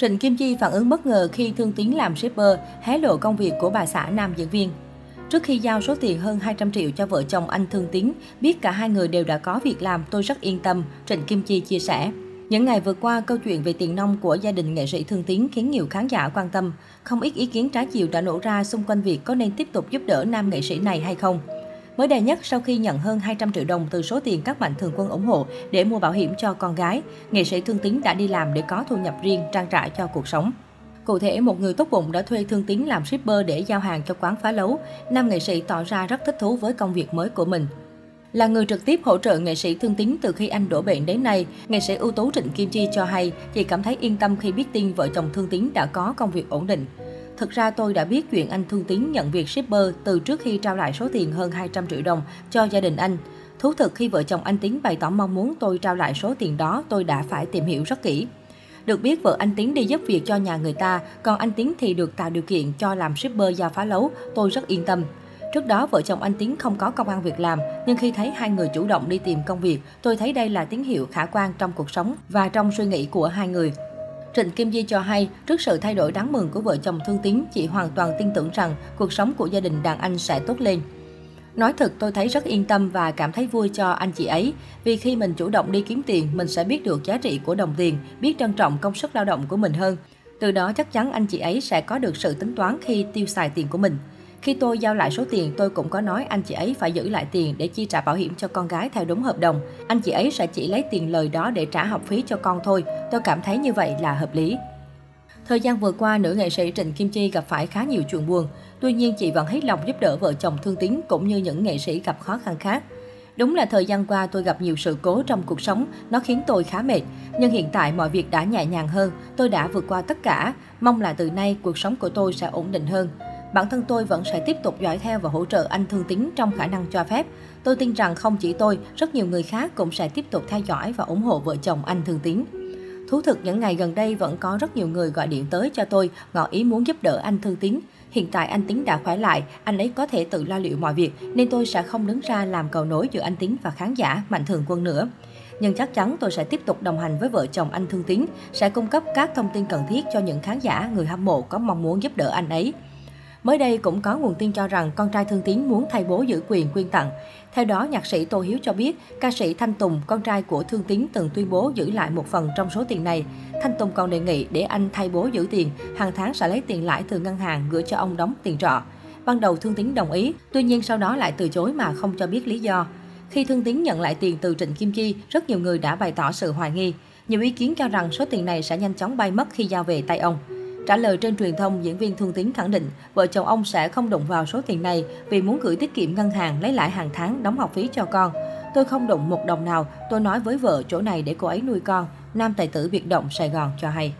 Trịnh Kim Chi phản ứng bất ngờ khi Thương Tín làm shipper, hé lộ công việc của bà xã nam diễn viên. Trước khi giao số tiền hơn 200 triệu cho vợ chồng anh Thương Tín, biết cả hai người đều đã có việc làm, tôi rất yên tâm, Trịnh Kim Chi chia sẻ. Những ngày vừa qua, câu chuyện về tiền nông của gia đình nghệ sĩ Thương Tín khiến nhiều khán giả quan tâm. Không ít ý kiến trái chiều đã nổ ra xung quanh việc có nên tiếp tục giúp đỡ nam nghệ sĩ này hay không. Mới đây nhất, sau khi nhận hơn 200 triệu đồng từ số tiền các mạnh thường quân ủng hộ để mua bảo hiểm cho con gái, nghệ sĩ Thương Tín đã đi làm để có thu nhập riêng, trang trải cho cuộc sống. Cụ thể, một người tốt bụng đã thuê Thương Tín làm shipper để giao hàng cho quán phá lấu. Nam nghệ sĩ tỏ ra rất thích thú với công việc mới của mình. Là người trực tiếp hỗ trợ nghệ sĩ Thương Tín từ khi anh đổ bệnh đến nay, nghệ sĩ ưu tú Trịnh Kim Chi cho hay chị cảm thấy yên tâm khi biết tin vợ chồng Thương Tín đã có công việc ổn định. Thực ra tôi đã biết chuyện anh Thương Tín nhận việc shipper từ trước khi trao lại số tiền hơn 200 triệu đồng cho gia đình anh. Thú thực khi vợ chồng anh Tín bày tỏ mong muốn tôi trao lại số tiền đó, tôi đã phải tìm hiểu rất kỹ. Được biết vợ anh Tiến đi giúp việc cho nhà người ta, còn anh Tiến thì được tạo điều kiện cho làm shipper giao phá lấu, tôi rất yên tâm. Trước đó, vợ chồng anh Tiến không có công an việc làm, nhưng khi thấy hai người chủ động đi tìm công việc, tôi thấy đây là tín hiệu khả quan trong cuộc sống và trong suy nghĩ của hai người. Trịnh Kim Di cho hay, trước sự thay đổi đáng mừng của vợ chồng Thương Tín, chị hoàn toàn tin tưởng rằng cuộc sống của gia đình đàn anh sẽ tốt lên. Nói thật tôi thấy rất yên tâm và cảm thấy vui cho anh chị ấy. Vì khi mình chủ động đi kiếm tiền, mình sẽ biết được giá trị của đồng tiền, biết trân trọng công sức lao động của mình hơn. Từ đó chắc chắn anh chị ấy sẽ có được sự tính toán khi tiêu xài tiền của mình. Khi tôi giao lại số tiền, tôi cũng có nói anh chị ấy phải giữ lại tiền để chi trả bảo hiểm cho con gái theo đúng hợp đồng. Anh chị ấy sẽ chỉ lấy tiền lời đó để trả học phí cho con thôi. Tôi cảm thấy như vậy là hợp lý. Thời gian vừa qua, nữ nghệ sĩ Trịnh Kim Chi gặp phải khá nhiều chuyện buồn. Tuy nhiên, chị vẫn hết lòng giúp đỡ vợ chồng thương tín cũng như những nghệ sĩ gặp khó khăn khác. Đúng là thời gian qua tôi gặp nhiều sự cố trong cuộc sống, nó khiến tôi khá mệt. Nhưng hiện tại mọi việc đã nhẹ nhàng hơn, tôi đã vượt qua tất cả. Mong là từ nay cuộc sống của tôi sẽ ổn định hơn. Bản thân tôi vẫn sẽ tiếp tục dõi theo và hỗ trợ anh Thương Tín trong khả năng cho phép. Tôi tin rằng không chỉ tôi, rất nhiều người khác cũng sẽ tiếp tục theo dõi và ủng hộ vợ chồng anh Thương Tín. Thú thực những ngày gần đây vẫn có rất nhiều người gọi điện tới cho tôi, ngỏ ý muốn giúp đỡ anh Thương Tín. Hiện tại anh Tín đã khỏe lại, anh ấy có thể tự lo liệu mọi việc nên tôi sẽ không đứng ra làm cầu nối giữa anh Tín và khán giả, mạnh thường quân nữa. Nhưng chắc chắn tôi sẽ tiếp tục đồng hành với vợ chồng anh Thương Tín, sẽ cung cấp các thông tin cần thiết cho những khán giả, người hâm mộ có mong muốn giúp đỡ anh ấy. Mới đây cũng có nguồn tin cho rằng con trai Thương Tín muốn thay bố giữ quyền quyên tặng. Theo đó, nhạc sĩ Tô Hiếu cho biết, ca sĩ Thanh Tùng, con trai của Thương Tín từng tuyên bố giữ lại một phần trong số tiền này. Thanh Tùng còn đề nghị để anh thay bố giữ tiền, hàng tháng sẽ lấy tiền lãi từ ngân hàng gửi cho ông đóng tiền trọ. Ban đầu Thương Tín đồng ý, tuy nhiên sau đó lại từ chối mà không cho biết lý do. Khi Thương Tín nhận lại tiền từ Trịnh Kim Chi, rất nhiều người đã bày tỏ sự hoài nghi. Nhiều ý kiến cho rằng số tiền này sẽ nhanh chóng bay mất khi giao về tay ông. Trả lời trên truyền thông, diễn viên Thương Tín khẳng định vợ chồng ông sẽ không động vào số tiền này vì muốn gửi tiết kiệm ngân hàng lấy lại hàng tháng đóng học phí cho con. Tôi không động một đồng nào, tôi nói với vợ chỗ này để cô ấy nuôi con. Nam tài tử biệt động Sài Gòn cho hay.